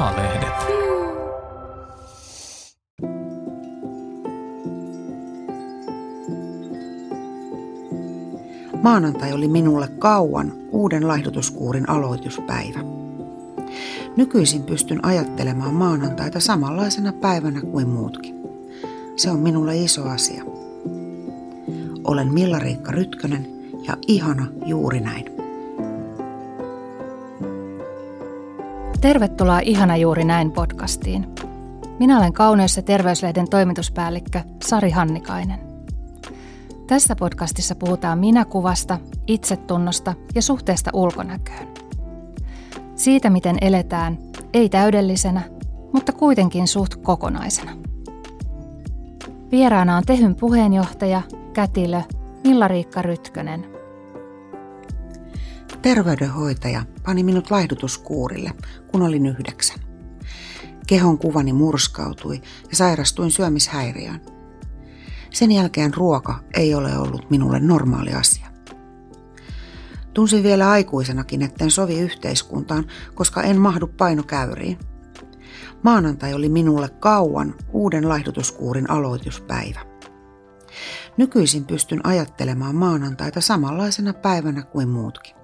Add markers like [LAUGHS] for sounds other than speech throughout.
Maalehdet. Maanantai oli minulle kauan uuden laihdutuskuurin aloituspäivä. Nykyisin pystyn ajattelemaan maanantaita samanlaisena päivänä kuin muutkin. Se on minulle iso asia. Olen Milla-Riikka Rytkönen ja ihana juuri näin. Tervetuloa Ihana juuri näin podcastiin. Minä olen ja terveyslehden toimituspäällikkö Sari Hannikainen. Tässä podcastissa puhutaan minäkuvasta, itsetunnosta ja suhteesta ulkonäköön. Siitä, miten eletään, ei täydellisenä, mutta kuitenkin suht kokonaisena. Vieraana on Tehyn puheenjohtaja, kätilö Milla-Riikka Rytkönen. Terveydenhoitaja pani minut laihdutuskuurille, kun olin yhdeksän. Kehon kuvani murskautui ja sairastuin syömishäiriöön. Sen jälkeen ruoka ei ole ollut minulle normaali asia. Tunsin vielä aikuisenakin, etten sovi yhteiskuntaan, koska en mahdu painokäyriin. Maanantai oli minulle kauan uuden laihdutuskuurin aloituspäivä. Nykyisin pystyn ajattelemaan maanantaita samanlaisena päivänä kuin muutkin.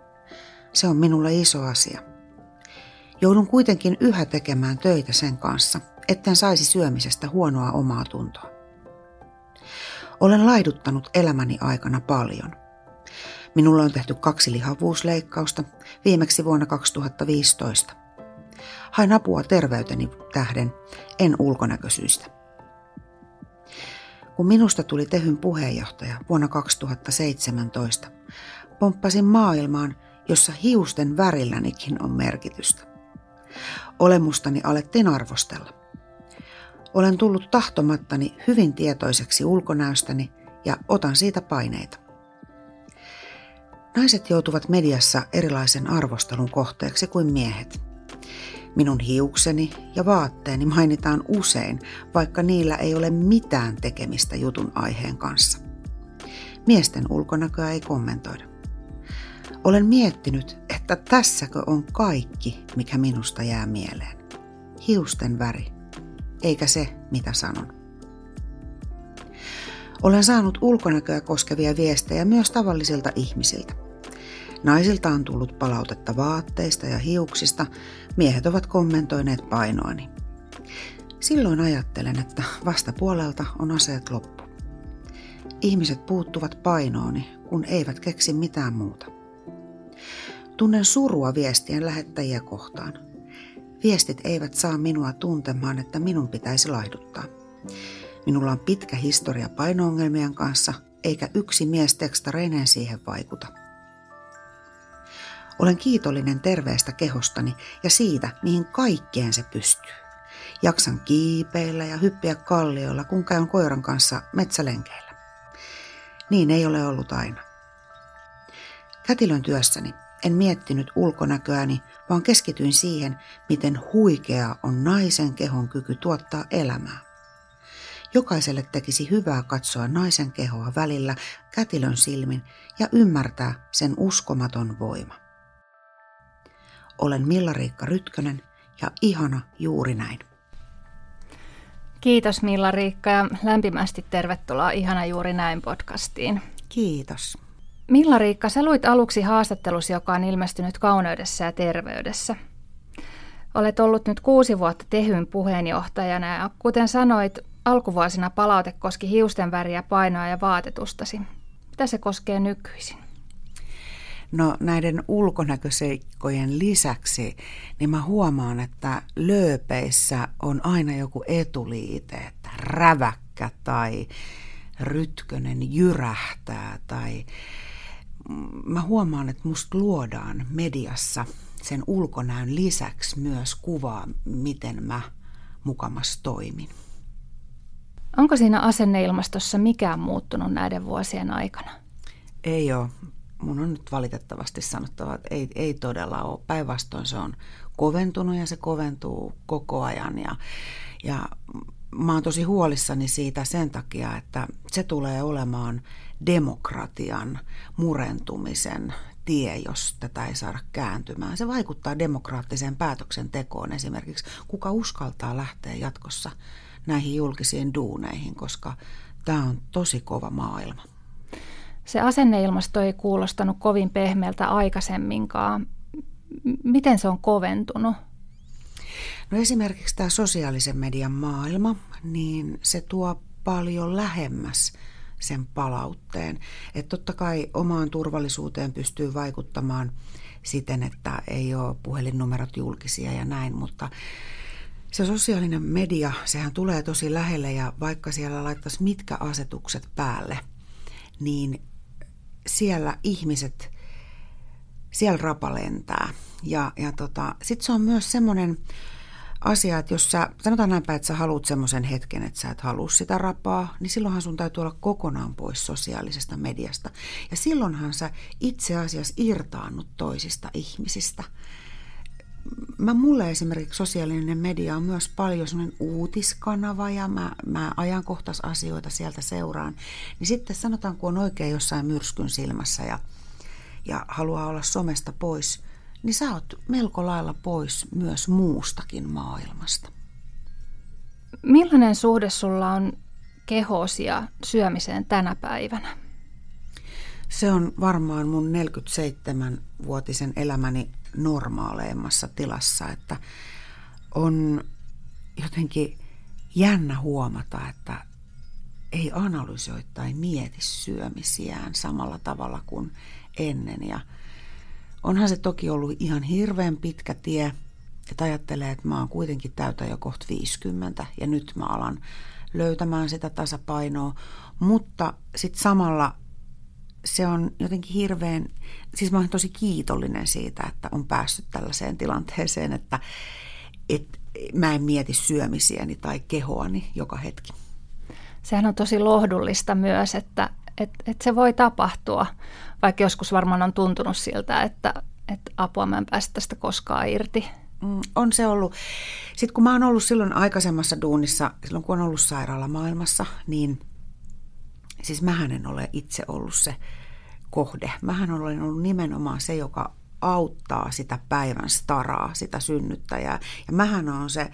Se on minulle iso asia. Joudun kuitenkin yhä tekemään töitä sen kanssa, etten saisi syömisestä huonoa omaa tuntoa. Olen laiduttanut elämäni aikana paljon. Minulla on tehty kaksi lihavuusleikkausta, viimeksi vuonna 2015. Hain apua terveyteni tähden, en ulkonäkösyistä. Kun minusta tuli Tehyn puheenjohtaja vuonna 2017, pomppasin maailmaan, jossa hiusten värillänikin on merkitystä. Olemustani alettiin arvostella. Olen tullut tahtomattani hyvin tietoiseksi ulkonäöstäni ja otan siitä paineita. Naiset joutuvat mediassa erilaisen arvostelun kohteeksi kuin miehet. Minun hiukseni ja vaatteeni mainitaan usein, vaikka niillä ei ole mitään tekemistä jutun aiheen kanssa. Miesten ulkonäköä ei kommentoida. Olen miettinyt, että tässäkö on kaikki, mikä minusta jää mieleen. Hiusten väri, eikä se, mitä sanon. Olen saanut ulkonäköä koskevia viestejä myös tavallisilta ihmisiltä. Naisilta on tullut palautetta vaatteista ja hiuksista, miehet ovat kommentoineet painoani. Silloin ajattelen, että vastapuolelta on aseet loppu. Ihmiset puuttuvat painooni, kun eivät keksi mitään muuta. Tunnen surua viestien lähettäjiä kohtaan. Viestit eivät saa minua tuntemaan, että minun pitäisi laihduttaa. Minulla on pitkä historia painoongelmien kanssa, eikä yksi mies tekstareineen siihen vaikuta. Olen kiitollinen terveestä kehostani ja siitä, mihin kaikkeen se pystyy. Jaksan kiipeillä ja hyppiä kallioilla, kun käyn koiran kanssa metsälenkeillä. Niin ei ole ollut aina. Kätilön työssäni en miettinyt ulkonäköäni, vaan keskityin siihen, miten huikea on naisen kehon kyky tuottaa elämää. Jokaiselle tekisi hyvää katsoa naisen kehoa välillä kätilön silmin ja ymmärtää sen uskomaton voima. Olen Milla-Riikka Rytkönen ja ihana juuri näin. Kiitos Milla-Riikka ja lämpimästi tervetuloa Ihana juuri näin podcastiin. Kiitos. Milla-Riikka, sä luit aluksi haastattelusi, joka on ilmestynyt kauneudessa ja terveydessä. Olet ollut nyt kuusi vuotta Tehyn puheenjohtajana ja kuten sanoit, alkuvuosina palaute koski hiusten väriä, painoa ja vaatetustasi. Mitä se koskee nykyisin? No näiden ulkonäköseikkojen lisäksi, niin mä huomaan, että lööpeissä on aina joku etuliite, että räväkkä tai rytkönen jyrähtää tai mä huomaan, että musta luodaan mediassa sen ulkonäön lisäksi myös kuvaa, miten mä mukamas toimin. Onko siinä asenneilmastossa mikään muuttunut näiden vuosien aikana? Ei ole. Mun on nyt valitettavasti sanottava, että ei, ei todella ole. Päinvastoin se on koventunut ja se koventuu koko ajan. Ja, ja mä oon tosi huolissani siitä sen takia, että se tulee olemaan demokratian murentumisen tie, jos tätä ei saada kääntymään. Se vaikuttaa demokraattiseen päätöksentekoon esimerkiksi, kuka uskaltaa lähteä jatkossa näihin julkisiin duuneihin, koska tämä on tosi kova maailma. Se asenneilmasto ei kuulostanut kovin pehmeältä aikaisemminkaan. Miten se on koventunut? No esimerkiksi tämä sosiaalisen median maailma, niin se tuo paljon lähemmäs sen palautteen. Että totta kai omaan turvallisuuteen pystyy vaikuttamaan siten, että ei ole puhelinnumerot julkisia ja näin, mutta se sosiaalinen media, sehän tulee tosi lähelle ja vaikka siellä laittaisi mitkä asetukset päälle, niin siellä ihmiset, siellä rapalentää. Ja, ja tota, sitten se on myös semmoinen asia, että jos sä, sanotaan näinpä, että sä haluat semmoisen hetken, että sä et halua sitä rapaa, niin silloinhan sun täytyy olla kokonaan pois sosiaalisesta mediasta. Ja silloinhan sä itse asiassa irtaannut toisista ihmisistä. Mä mulle esimerkiksi sosiaalinen media on myös paljon semmoinen uutiskanava ja mä, mä ajankohtaisasioita sieltä seuraan. Niin sitten sanotaan, kun on oikein jossain myrskyn silmässä ja, ja haluaa olla somesta pois – niin sä oot melko lailla pois myös muustakin maailmasta. Millainen suhde sulla on kehosia syömiseen tänä päivänä? Se on varmaan mun 47-vuotisen elämäni normaaleimmassa tilassa, että on jotenkin jännä huomata, että ei analysoi tai mieti syömisiään samalla tavalla kuin ennen. Ja Onhan se toki ollut ihan hirveän pitkä tie, että ajattelee, että mä oon kuitenkin täytä jo kohta 50 ja nyt mä alan löytämään sitä tasapainoa, mutta sitten samalla se on jotenkin hirveän, siis mä oon tosi kiitollinen siitä, että on päässyt tällaiseen tilanteeseen, että, että mä en mieti syömisiäni tai kehoani joka hetki. Sehän on tosi lohdullista myös, että, että, että se voi tapahtua vaikka joskus varmaan on tuntunut siltä, että, että apua mä en päästä tästä koskaan irti. Mm, on se ollut. Sitten kun mä oon ollut silloin aikaisemmassa duunissa, silloin kun on ollut sairaalamaailmassa, niin siis mähän en ole itse ollut se kohde. Mähän olen ollut nimenomaan se, joka auttaa sitä päivän staraa, sitä synnyttäjää. Ja mähän on se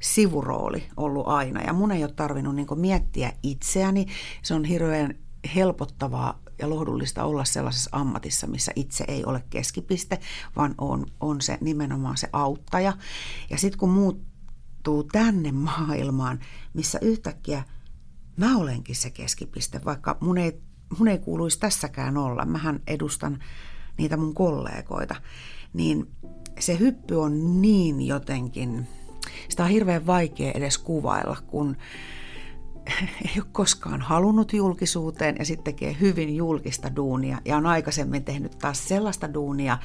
sivurooli ollut aina. Ja mun ei ole tarvinnut niin miettiä itseäni. Se on hirveän helpottavaa ja lohdullista olla sellaisessa ammatissa, missä itse ei ole keskipiste, vaan on, on se nimenomaan se auttaja. Ja sitten kun muuttuu tänne maailmaan, missä yhtäkkiä mä olenkin se keskipiste, vaikka mun ei, mun ei kuuluisi tässäkään olla, mähän edustan niitä mun kollegoita, niin se hyppy on niin jotenkin, sitä on hirveän vaikea edes kuvailla, kun [LAUGHS] ei ole koskaan halunnut julkisuuteen ja sitten tekee hyvin julkista duunia ja on aikaisemmin tehnyt taas sellaista duunia,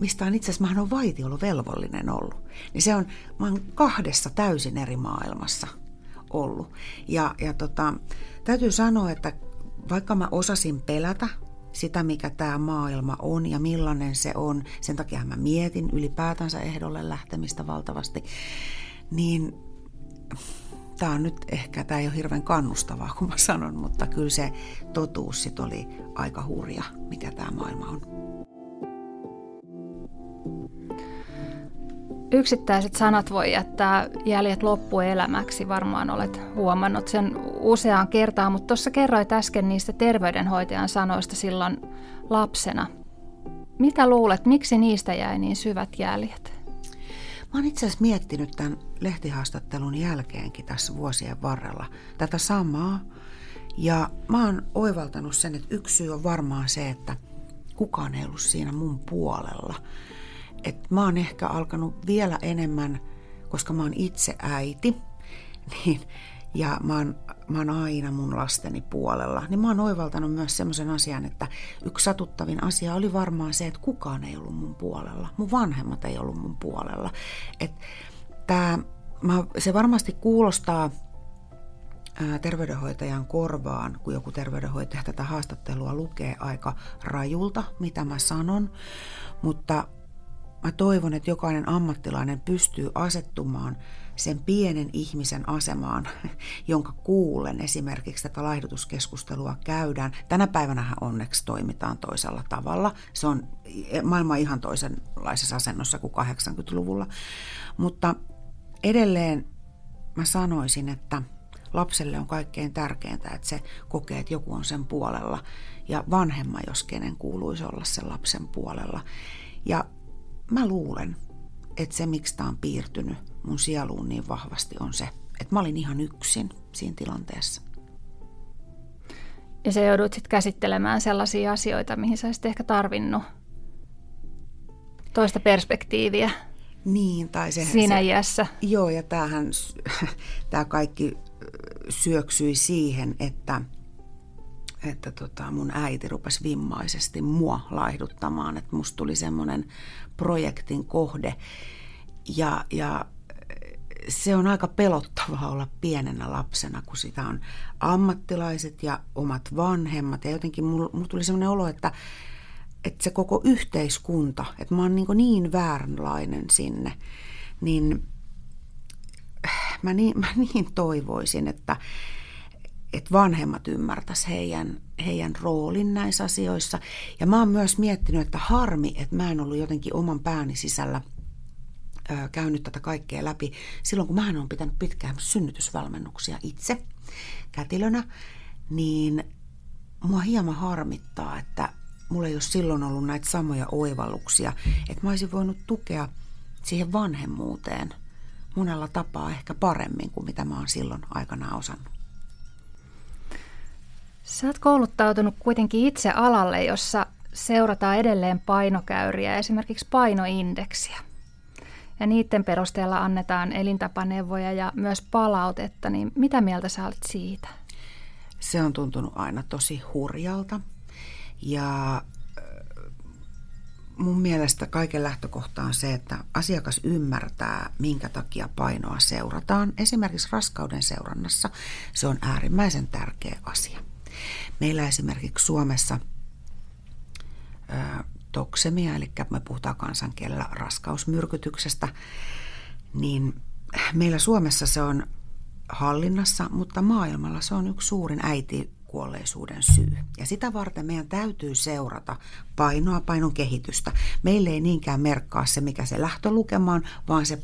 mistä on itse asiassa, mä oon vaitiolovelvollinen ollut. Niin se on, mä oon kahdessa täysin eri maailmassa ollut. Ja, ja tota, täytyy sanoa, että vaikka mä osasin pelätä sitä, mikä tämä maailma on ja millainen se on, sen takia mä mietin ylipäätänsä ehdolle lähtemistä valtavasti, niin tämä on nyt ehkä, tämä ei ole hirveän kannustavaa, kun mä sanon, mutta kyllä se totuus sit oli aika hurja, mikä tämä maailma on. Yksittäiset sanat voi jättää jäljet loppuelämäksi, varmaan olet huomannut sen useaan kertaan, mutta tuossa kerroit äsken niistä terveydenhoitajan sanoista silloin lapsena. Mitä luulet, miksi niistä jäi niin syvät jäljet? Mä oon itse asiassa miettinyt tämän lehtihaastattelun jälkeenkin tässä vuosien varrella tätä samaa. Ja mä oon oivaltanut sen, että yksi syy on varmaan se, että kukaan ei ollut siinä mun puolella. Et mä oon ehkä alkanut vielä enemmän, koska mä oon itse äiti, [LAUGHS] niin, ja mä oon mä oon aina mun lasteni puolella, niin mä oon oivaltanut myös semmoisen asian, että yksi satuttavin asia oli varmaan se, että kukaan ei ollut mun puolella. Mun vanhemmat ei ollut mun puolella. Et tää, mä, se varmasti kuulostaa terveydenhoitajan korvaan, kun joku terveydenhoitaja tätä haastattelua lukee aika rajulta, mitä mä sanon, mutta mä toivon, että jokainen ammattilainen pystyy asettumaan sen pienen ihmisen asemaan, [LAUGHS] jonka kuulen esimerkiksi tätä laihdutuskeskustelua käydään. Tänä päivänä onneksi toimitaan toisella tavalla. Se on maailma ihan toisenlaisessa asennossa kuin 80-luvulla. Mutta edelleen mä sanoisin, että lapselle on kaikkein tärkeintä, että se kokee, että joku on sen puolella. Ja vanhemma, jos kenen kuuluisi olla sen lapsen puolella. Ja mä luulen, että se, miksi tämä on piirtynyt mun sieluun niin vahvasti, on se, että mä olin ihan yksin siinä tilanteessa. Ja se joudut sitten käsittelemään sellaisia asioita, mihin sä ehkä tarvinnut toista perspektiiviä. Niin, tai se, Siinä se, iässä. Joo, ja tämähän, [LAUGHS] tämä kaikki syöksyi siihen, että, että tota mun äiti rupesi vimmaisesti mua laihduttamaan, että musta tuli semmoinen projektin kohde. Ja, ja se on aika pelottavaa olla pienenä lapsena, kun sitä on ammattilaiset ja omat vanhemmat. Ja jotenkin mulla, mulla tuli sellainen olo, että, että se koko yhteiskunta, että mä oon niin, niin vääränlainen sinne, niin mä niin, [LAUGHS] mä niin toivoisin, että, että vanhemmat ymmärtäisi heidän, heidän roolin näissä asioissa. Ja mä oon myös miettinyt, että harmi, että mä en ollut jotenkin oman pääni sisällä ö, käynyt tätä kaikkea läpi silloin, kun mä oon pitänyt pitkään synnytysvalmennuksia itse kätilönä, niin mua hieman harmittaa, että mulla ei ole silloin ollut näitä samoja oivalluksia, että mä olisin voinut tukea siihen vanhemmuuteen monella tapaa ehkä paremmin kuin mitä mä oon silloin aikanaan osannut. Sä oot kouluttautunut kuitenkin itse alalle, jossa seurataan edelleen painokäyriä, esimerkiksi painoindeksiä. Ja niiden perusteella annetaan elintapaneuvoja ja myös palautetta, niin mitä mieltä sä olet siitä? Se on tuntunut aina tosi hurjalta. Ja mun mielestä kaiken lähtökohta on se, että asiakas ymmärtää, minkä takia painoa seurataan. Esimerkiksi raskauden seurannassa se on äärimmäisen tärkeä asia. Meillä esimerkiksi Suomessa ää, toksemia, eli me puhutaan kansankielellä raskausmyrkytyksestä, niin meillä Suomessa se on hallinnassa, mutta maailmalla se on yksi suurin äiti kuolleisuuden syy. Ja sitä varten meidän täytyy seurata painoa, painon kehitystä. Meille ei niinkään merkkaa se, mikä se lähtölukemaan, vaan se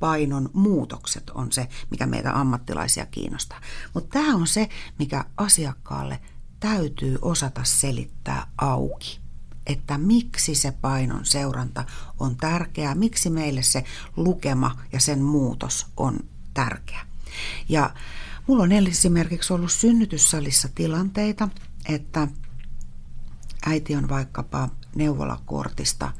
painon muutokset on se, mikä meitä ammattilaisia kiinnostaa. Mutta tämä on se, mikä asiakkaalle täytyy osata selittää auki. Että miksi se painon seuranta on tärkeää, miksi meille se lukema ja sen muutos on tärkeä. Ja mulla on esimerkiksi ollut synnytyssalissa tilanteita, että äiti on vaikkapa neuvolakortista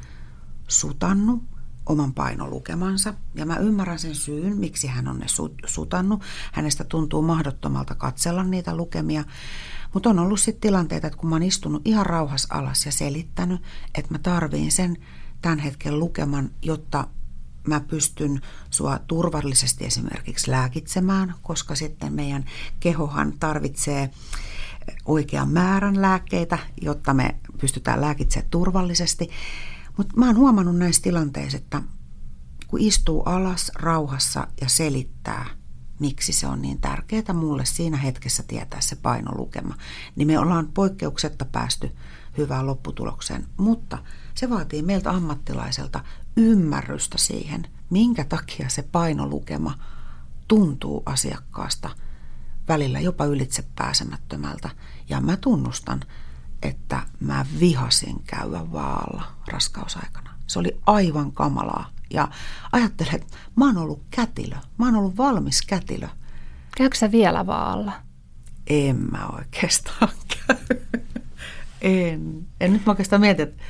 sutannut oman painolukemansa. Ja mä ymmärrän sen syyn, miksi hän on ne sutannut. Hänestä tuntuu mahdottomalta katsella niitä lukemia. Mutta on ollut sitten tilanteita, että kun mä oon istunut ihan rauhas alas ja selittänyt, että mä tarviin sen tämän hetken lukeman, jotta mä pystyn sua turvallisesti esimerkiksi lääkitsemään, koska sitten meidän kehohan tarvitsee oikean määrän lääkkeitä, jotta me pystytään lääkitsemään turvallisesti. Mutta mä oon huomannut näissä tilanteissa, että kun istuu alas rauhassa ja selittää, miksi se on niin tärkeää mulle siinä hetkessä tietää se painolukema, niin me ollaan poikkeuksetta päästy hyvään lopputulokseen. Mutta se vaatii meiltä ammattilaiselta ymmärrystä siihen, minkä takia se painolukema tuntuu asiakkaasta välillä jopa ylitse pääsemättömältä. Ja mä tunnustan, että mä vihasin käydä vaalla raskausaikana. Se oli aivan kamalaa. Ja ajattelen, että mä oon ollut kätilö. Mä oon ollut valmis kätilö. Käykö sä vielä vaalla? En mä oikeastaan [LAUGHS] käy. En. En nyt mä oikeastaan mietin, että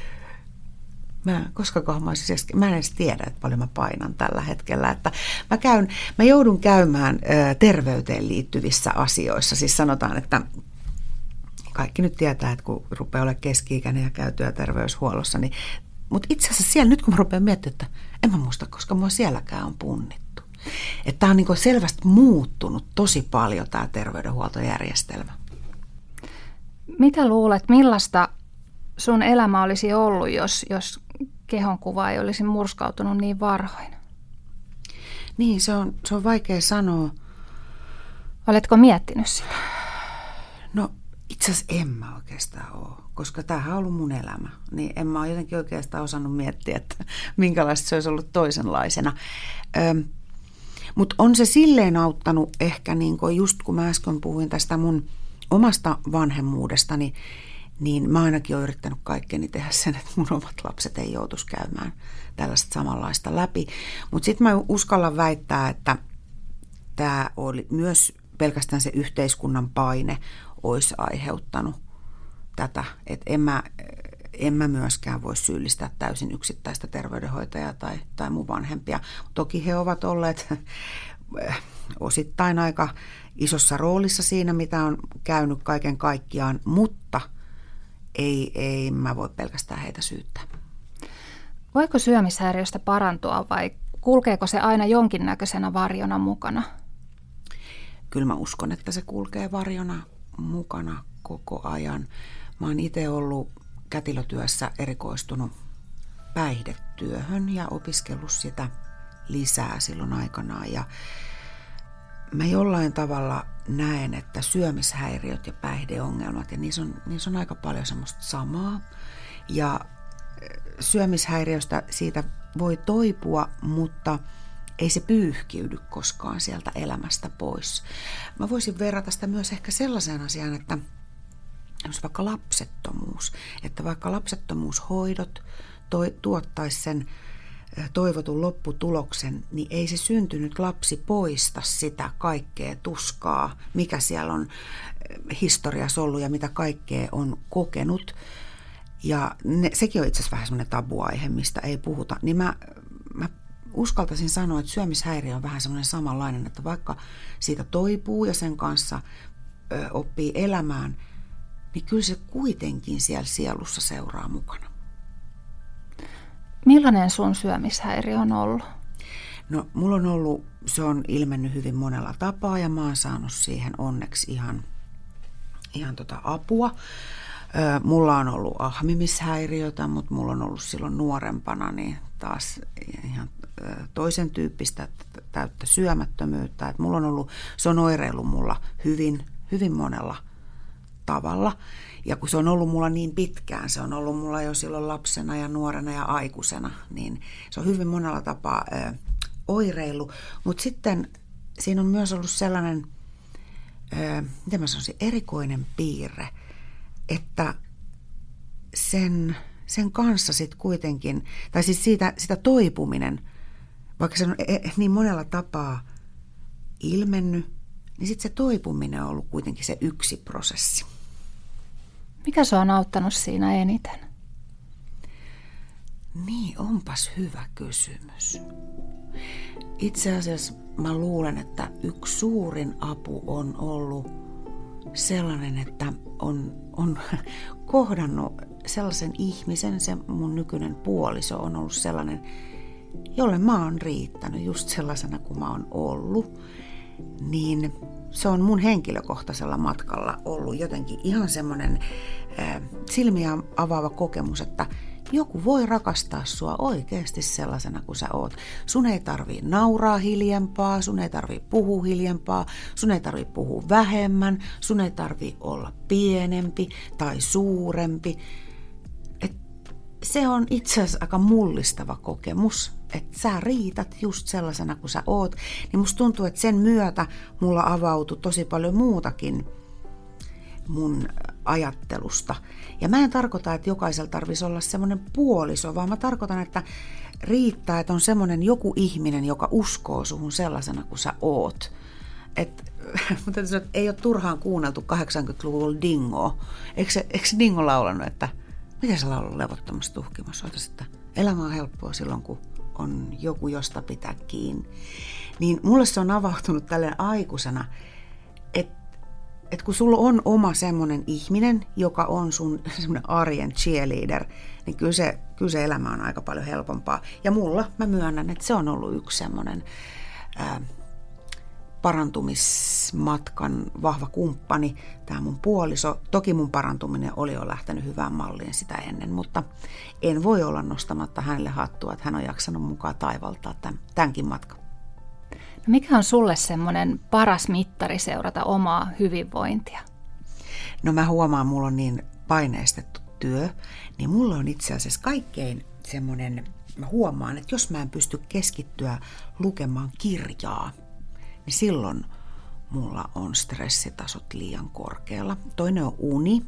Mä, koska mä, siis, mä en edes tiedä, että paljon mä painan tällä hetkellä. Että mä, käyn, mä joudun käymään ö, terveyteen liittyvissä asioissa. Siis sanotaan, että kaikki nyt tietää, että kun rupeaa olemaan keski-ikäinen ja käy työterveyshuollossa, niin mutta itse asiassa siellä, nyt kun mä rupean miettimään, että en mä muista, koska mua sielläkään on punnittu. Että tämä on niin selvästi muuttunut tosi paljon tämä terveydenhuoltojärjestelmä. Mitä luulet, millaista sun elämä olisi ollut, jos, jos kehonkuva ei olisi murskautunut niin varhain? Niin, se on, se on vaikea sanoa. Oletko miettinyt sitä? Itse asiassa en mä oikeastaan ole, koska tämähän on ollut mun elämä. Niin en mä ole jotenkin oikeastaan osannut miettiä, että minkälaista se olisi ollut toisenlaisena. Mutta on se silleen auttanut ehkä, niin kuin just kun mä äsken puhuin tästä mun omasta vanhemmuudestani, niin mä ainakin olen yrittänyt kaikkeni tehdä sen, että mun omat lapset ei joutuisi käymään tällaista samanlaista läpi. Mutta sitten mä uskallan väittää, että tämä oli myös pelkästään se yhteiskunnan paine olisi aiheuttanut tätä. Että en mä, en mä myöskään voi syyllistää täysin yksittäistä terveydenhoitajaa tai, tai mun vanhempia. Toki he ovat olleet osittain aika isossa roolissa siinä, mitä on käynyt kaiken kaikkiaan, mutta ei, ei mä voi pelkästään heitä syyttää. Voiko syömishäiriöstä parantua vai kulkeeko se aina jonkinnäköisenä varjona mukana? Kyllä mä uskon, että se kulkee varjona mukana koko ajan. Mä oon itse ollut kätilötyössä erikoistunut päihdetyöhön ja opiskellut sitä lisää silloin aikanaan. Ja mä jollain tavalla näen, että syömishäiriöt ja päihdeongelmat, ja niissä on, niissä on aika paljon semmoista samaa. Ja syömishäiriöstä siitä voi toipua, mutta ei se pyyhkiydy koskaan sieltä elämästä pois. Mä voisin verrata sitä myös ehkä sellaiseen asiaan, että jos vaikka lapsettomuus, että vaikka lapsettomuushoidot toi, tuottaisi sen toivotun lopputuloksen, niin ei se syntynyt lapsi poista sitä kaikkea tuskaa, mikä siellä on historiassa ollut ja mitä kaikkea on kokenut. Ja ne, sekin on itse asiassa vähän semmoinen tabuaihe, mistä ei puhuta. Niin mä, mä uskaltaisin sanoa, että syömishäiriö on vähän semmoinen samanlainen, että vaikka siitä toipuu ja sen kanssa ö, oppii elämään, niin kyllä se kuitenkin siellä sielussa seuraa mukana. Millainen sun syömishäiriö on ollut? No, mulla on ollut, se on ilmennyt hyvin monella tapaa ja mä oon saanut siihen onneksi ihan, ihan tota apua. Ö, mulla on ollut ahmimishäiriötä, mutta mulla on ollut silloin nuorempana niin taas ihan toisen tyyppistä täyttä syömättömyyttä. Et mulla on ollut, se on oireillut mulla hyvin, hyvin monella tavalla. Ja kun se on ollut mulla niin pitkään, se on ollut mulla jo silloin lapsena ja nuorena ja aikuisena, niin se on hyvin monella tapaa ö, oireilu. Mutta sitten siinä on myös ollut sellainen, ö, miten mä sanoisin, erikoinen piirre, että sen, sen kanssa sitten kuitenkin, tai siis siitä, sitä toipuminen, vaikka se on e, e, niin monella tapaa ilmennyt, niin sitten se toipuminen on ollut kuitenkin se yksi prosessi. Mikä se on auttanut siinä eniten? Niin, onpas hyvä kysymys. Itse asiassa mä luulen, että yksi suurin apu on ollut sellainen, että on, on kohdannut sellaisen ihmisen, se mun nykyinen puoliso on ollut sellainen, jolle mä oon riittänyt just sellaisena kuin mä oon ollut, niin se on mun henkilökohtaisella matkalla ollut jotenkin ihan semmoinen äh, silmiä avaava kokemus, että joku voi rakastaa sua oikeasti sellaisena kuin sä oot. Sun ei tarvii nauraa hiljempaa, sun ei tarvii puhua hiljempaa, sun ei tarvii puhua vähemmän, sun ei tarvii olla pienempi tai suurempi. Et se on itse asiassa aika mullistava kokemus, että sä riität just sellaisena kuin sä oot. Niin musta tuntuu, että sen myötä mulla avautui tosi paljon muutakin mun ajattelusta. Ja mä en tarkoita, että jokaisella tarvitsisi olla semmoinen puoliso, vaan mä tarkoitan, että riittää, että on semmoinen joku ihminen, joka uskoo suhun sellaisena kuin sä oot. Et, [LAUGHS] mutta ei ole turhaan kuunneltu 80-luvulla Dingoa. Eikö se, eikö Dingo laulanut, että miten se laulaa levottomassa tuhkimassa? Että elämä on helppoa silloin, kun on joku, josta pitää kiinni. Niin mulle se on avautunut tälleen aikuisena, että että kun sulla on oma semmoinen ihminen, joka on sun [LAUGHS] semmoinen arjen cheerleader, niin kyllä se, kyllä se elämä on aika paljon helpompaa. Ja mulla, mä myönnän, että se on ollut yksi semmoinen ää, parantumismatkan vahva kumppani, tämä mun puoliso. Toki mun parantuminen oli jo lähtenyt hyvään malliin sitä ennen, mutta en voi olla nostamatta hänelle hattua, että hän on jaksanut mukaan taivaltaa tämän, tämänkin matkan. No mikä on sulle semmoinen paras mittari seurata omaa hyvinvointia? No mä huomaan, mulla on niin paineistettu työ, niin mulla on itse asiassa kaikkein semmoinen, mä huomaan, että jos mä en pysty keskittyä lukemaan kirjaa, niin silloin mulla on stressitasot liian korkealla. Toinen on uni,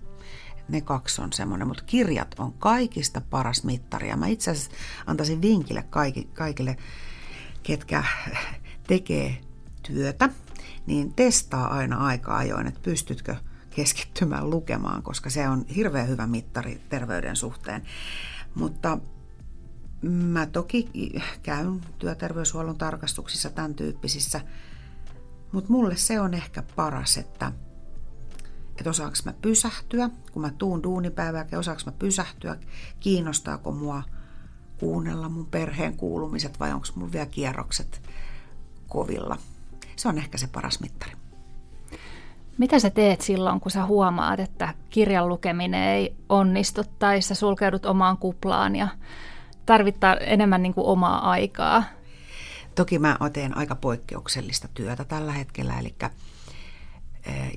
ne kaksi on semmoinen, mutta kirjat on kaikista paras mittari. Ja mä itse asiassa antaisin vinkille kaikille, kaikille ketkä tekee työtä, niin testaa aina aika ajoin, että pystytkö keskittymään lukemaan, koska se on hirveän hyvä mittari terveyden suhteen. Mutta mä toki käyn työterveyshuollon tarkastuksissa, tämän tyyppisissä, mutta mulle se on ehkä paras, että, että osaanko mä pysähtyä, kun mä tuun duunipäivääkin, osaanko mä pysähtyä, kiinnostaako mua kuunnella mun perheen kuulumiset vai onko mun vielä kierrokset kovilla. Se on ehkä se paras mittari. Mitä sä teet silloin, kun sä huomaat, että kirjan lukeminen ei onnistu tai sä sulkeudut omaan kuplaan ja tarvittaa enemmän niin kuin omaa aikaa? Toki mä teen aika poikkeuksellista työtä tällä hetkellä, eli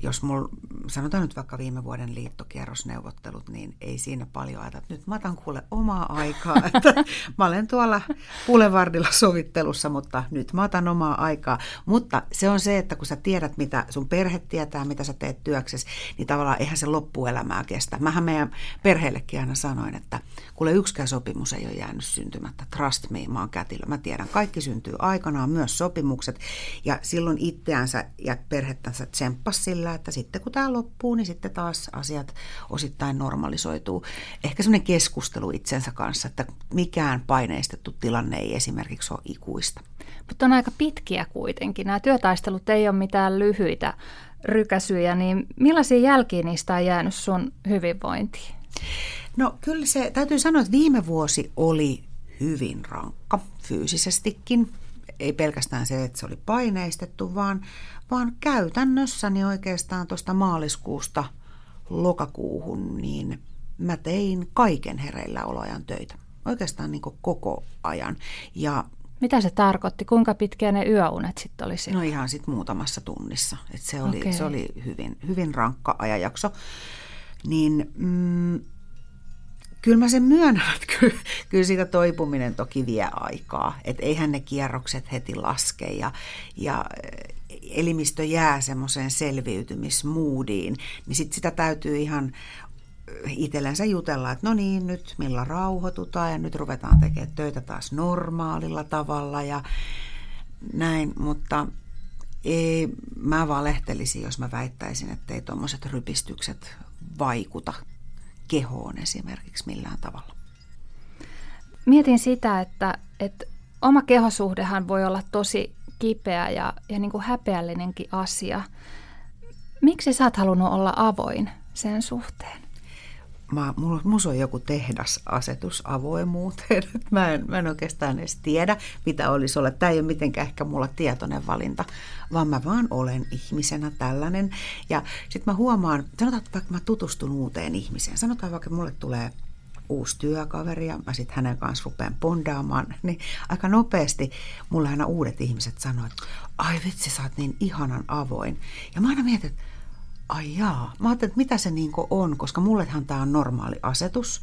jos mulla, sanotaan nyt vaikka viime vuoden liittokierrosneuvottelut, niin ei siinä paljon ajata, että nyt mä otan kuule omaa aikaa. [LAUGHS] Että mä olen tuolla Boulevardilla sovittelussa, mutta nyt mä otan omaa aikaa. Mutta se on se, että kun sä tiedät, mitä sun perhe tietää, mitä sä teet työksesi, niin tavallaan eihän se loppuelämää kestä. Mähän meidän perheellekin aina sanoin, että kuule yksikään sopimus ei ole jäänyt syntymättä. Trust me, mä oon kätilö. Mä tiedän, kaikki syntyy aikanaan, myös sopimukset. Ja silloin itseänsä ja perhettänsä tsemppas taas sillä, että sitten kun tämä loppuu, niin sitten taas asiat osittain normalisoituu. Ehkä semmoinen keskustelu itsensä kanssa, että mikään paineistettu tilanne ei esimerkiksi ole ikuista. Mutta on aika pitkiä kuitenkin. Nämä työtaistelut ei ole mitään lyhyitä rykäsyjä, niin millaisia jälkiä niistä on jäänyt sun hyvinvointiin? No kyllä se, täytyy sanoa, että viime vuosi oli hyvin rankka fyysisestikin ei pelkästään se, että se oli paineistettu, vaan, vaan käytännössä niin oikeastaan tuosta maaliskuusta lokakuuhun, niin mä tein kaiken hereillä oloajan töitä. Oikeastaan niin koko ajan. Ja mitä se tarkoitti? Kuinka pitkään ne yöunet sitten oli No ihan sitten muutamassa tunnissa. Et se, oli, okay. se oli hyvin, hyvin rankka ajanjakso. Niin mm, Kyllä mä sen myönnän, [LAUGHS] että kyllä, kyllä siitä toipuminen toki vie aikaa. Että eihän ne kierrokset heti laske ja, ja elimistö jää semmoiseen selviytymismoodiin. Niin sit sitä täytyy ihan itsellensä jutella, että no niin, nyt millä rauhoitutaan ja nyt ruvetaan tekemään töitä taas normaalilla tavalla ja näin, mutta ei, mä valehtelisin, jos mä väittäisin, että ei tuommoiset rypistykset vaikuta kehoon esimerkiksi millään tavalla. Mietin sitä, että, että oma kehosuhdehan voi olla tosi kipeä ja, ja niin kuin häpeällinenkin asia. Miksi sä oot halunnut olla avoin sen suhteen? Mä, mulla, mulla on joku tehdasasetus avoimuuteen. [LAUGHS] Mä en, mä en oikeastaan edes tiedä, mitä olisi olla. Tämä ei ole mitenkään ehkä mulla tietoinen valinta, vaan mä vaan olen ihmisenä tällainen. Ja sitten mä huomaan, sanotaan, että vaikka mä tutustun uuteen ihmiseen, sanotaan vaikka mulle tulee uusi työkaveri ja mä sitten hänen kanssa rupean bondaamaan, [LAUGHS] niin aika nopeasti mulle aina uudet ihmiset sanoo, että ai vitsi, sä oot niin ihanan avoin. Ja mä aina mietin, että ai jaa. Mä ajattelin, että mitä se niin on, koska mullehan tämä on normaali asetus.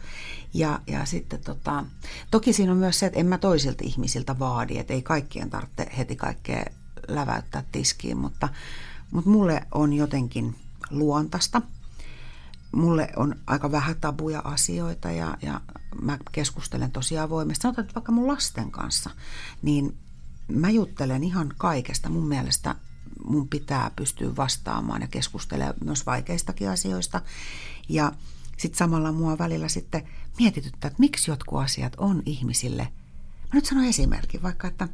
Ja, ja sitten tota, toki siinä on myös se, että en mä toisilta ihmisiltä vaadi, että ei kaikkien tarvitse heti kaikkea läväyttää tiskiin, mutta, mutta mulle on jotenkin luontaista. Mulle on aika vähän tabuja asioita ja, ja mä keskustelen tosi avoimesti. Sanotaan, että vaikka mun lasten kanssa, niin mä juttelen ihan kaikesta. Mun mielestä mun pitää pystyä vastaamaan ja keskustelemaan myös vaikeistakin asioista. Ja sitten samalla mua välillä sitten mietityttää, että miksi jotkut asiat on ihmisille. Mä nyt sanon esimerkin, vaikka että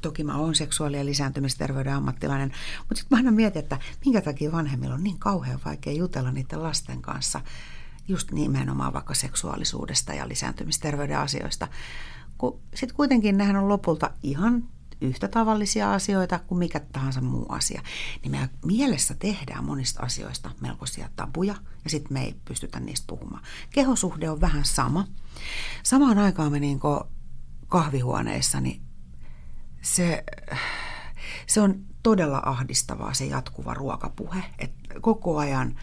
toki mä oon seksuaali- ja lisääntymisterveyden ammattilainen, mutta sitten mä aina mietin, että minkä takia vanhemmilla on niin kauhean vaikea jutella niiden lasten kanssa just nimenomaan vaikka seksuaalisuudesta ja lisääntymisterveyden asioista. Sitten kuitenkin nehän on lopulta ihan yhtä tavallisia asioita kuin mikä tahansa muu asia. Niin me mielessä tehdään monista asioista melkoisia tabuja ja sitten me ei pystytä niistä puhumaan. Kehosuhde on vähän sama. Samaan aikaan me niin kahvihuoneessa, niin se, se on todella ahdistavaa se jatkuva ruokapuhe. että koko ajan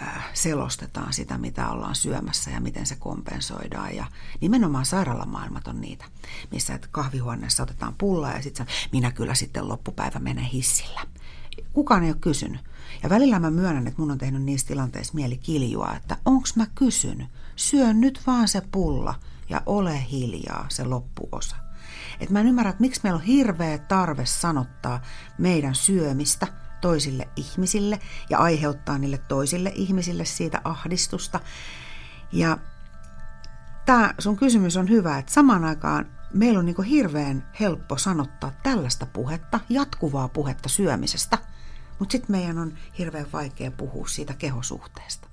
Äh, selostetaan sitä, mitä ollaan syömässä ja miten se kompensoidaan. Ja nimenomaan sairaalamaailmat on niitä, missä kahvihuoneessa otetaan pullaa ja sitten minä kyllä sitten loppupäivä menen hissillä. Kukaan ei ole kysynyt. Ja välillä mä myönnän, että mun on tehnyt niissä tilanteissa mieli kiljua, että onks mä kysynyt. Syö nyt vaan se pulla ja ole hiljaa se loppuosa. Et mä en ymmärrä, että miksi meillä on hirveä tarve sanottaa meidän syömistä – toisille ihmisille ja aiheuttaa niille toisille ihmisille siitä ahdistusta. Ja tämä sun kysymys on hyvä, että samaan aikaan meillä on niin hirveän helppo sanottaa tällaista puhetta, jatkuvaa puhetta syömisestä, mutta sitten meidän on hirveän vaikea puhua siitä kehosuhteesta.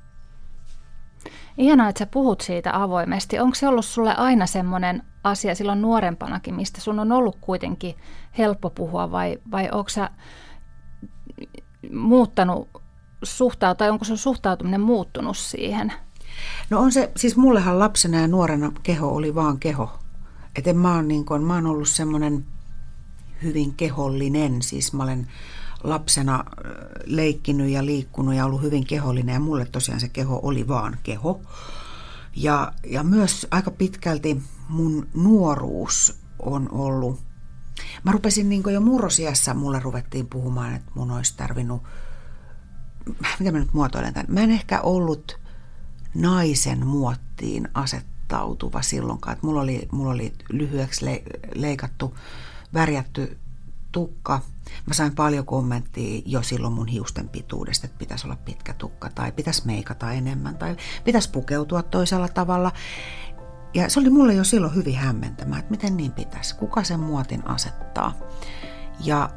Ihanaa, että sä puhut siitä avoimesti. Onko se ollut sulle aina semmoinen asia silloin nuorempanakin, mistä sun on ollut kuitenkin helppo puhua vai, vai onko sä muuttanut suhtautua, tai onko sun suhtautuminen muuttunut siihen? No on se, siis mullehan lapsena ja nuorena keho oli vaan keho. Että mä oon, niin kun, mä oon ollut semmoinen hyvin kehollinen, siis mä olen lapsena leikkinyt ja liikkunut ja ollut hyvin kehollinen ja mulle tosiaan se keho oli vaan keho. Ja, ja myös aika pitkälti mun nuoruus on ollut Mä rupesin niin jo murrosiassa, mulle ruvettiin puhumaan, että mun olisi tarvinnut, mitä mä nyt muotoilen tämän, mä en ehkä ollut naisen muottiin asettautuva silloinkaan, että mulla oli, mulla oli lyhyeksi leikattu, värjätty tukka. Mä sain paljon kommenttia jo silloin mun hiusten pituudesta, että pitäisi olla pitkä tukka tai pitäisi meikata enemmän tai pitäisi pukeutua toisella tavalla. Ja se oli mulle jo silloin hyvin hämmentämä, että miten niin pitäisi, kuka sen muotin asettaa. Ja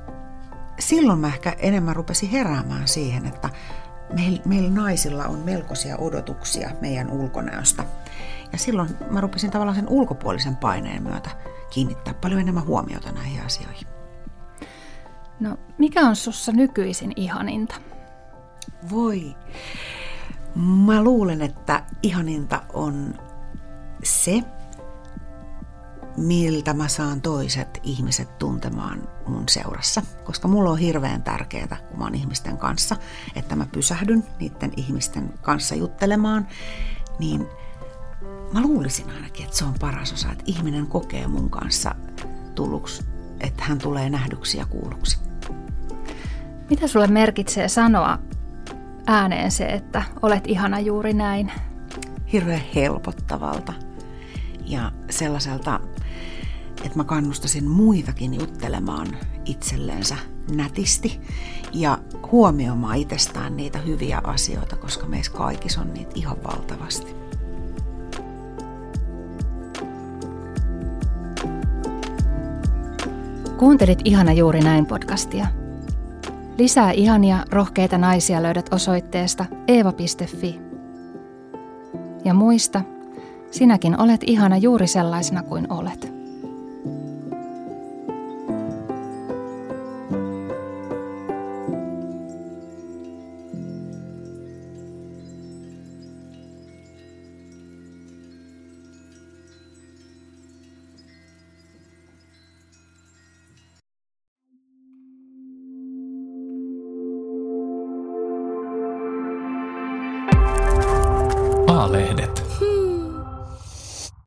silloin mä ehkä enemmän rupesin heräämään siihen, että meillä, meillä naisilla on melkoisia odotuksia meidän ulkonäöstä. Ja silloin mä rupesin tavallaan sen ulkopuolisen paineen myötä kiinnittää paljon enemmän huomiota näihin asioihin. No, mikä on sussa nykyisin ihaninta? Voi. Mä luulen, että ihaninta on se, miltä mä saan toiset ihmiset tuntemaan mun seurassa. Koska mulla on hirveän tärkeää, kun mä oon ihmisten kanssa, että mä pysähdyn niiden ihmisten kanssa juttelemaan, niin mä luulisin ainakin, että se on paras osa, että ihminen kokee mun kanssa tulluksi, että hän tulee nähdyksi ja kuulluksi. Mitä sulle merkitsee sanoa ääneen se, että olet ihana juuri näin? Hirveän helpottavalta ja sellaiselta, että mä kannustasin muitakin juttelemaan itselleensä nätisti ja huomioimaan itsestään niitä hyviä asioita, koska meissä kaikissa on niitä ihan valtavasti. Kuuntelit Ihana juuri näin podcastia. Lisää ihania, rohkeita naisia löydät osoitteesta eeva.fi. Ja muista, Sinäkin olet ihana juuri sellaisena kuin olet.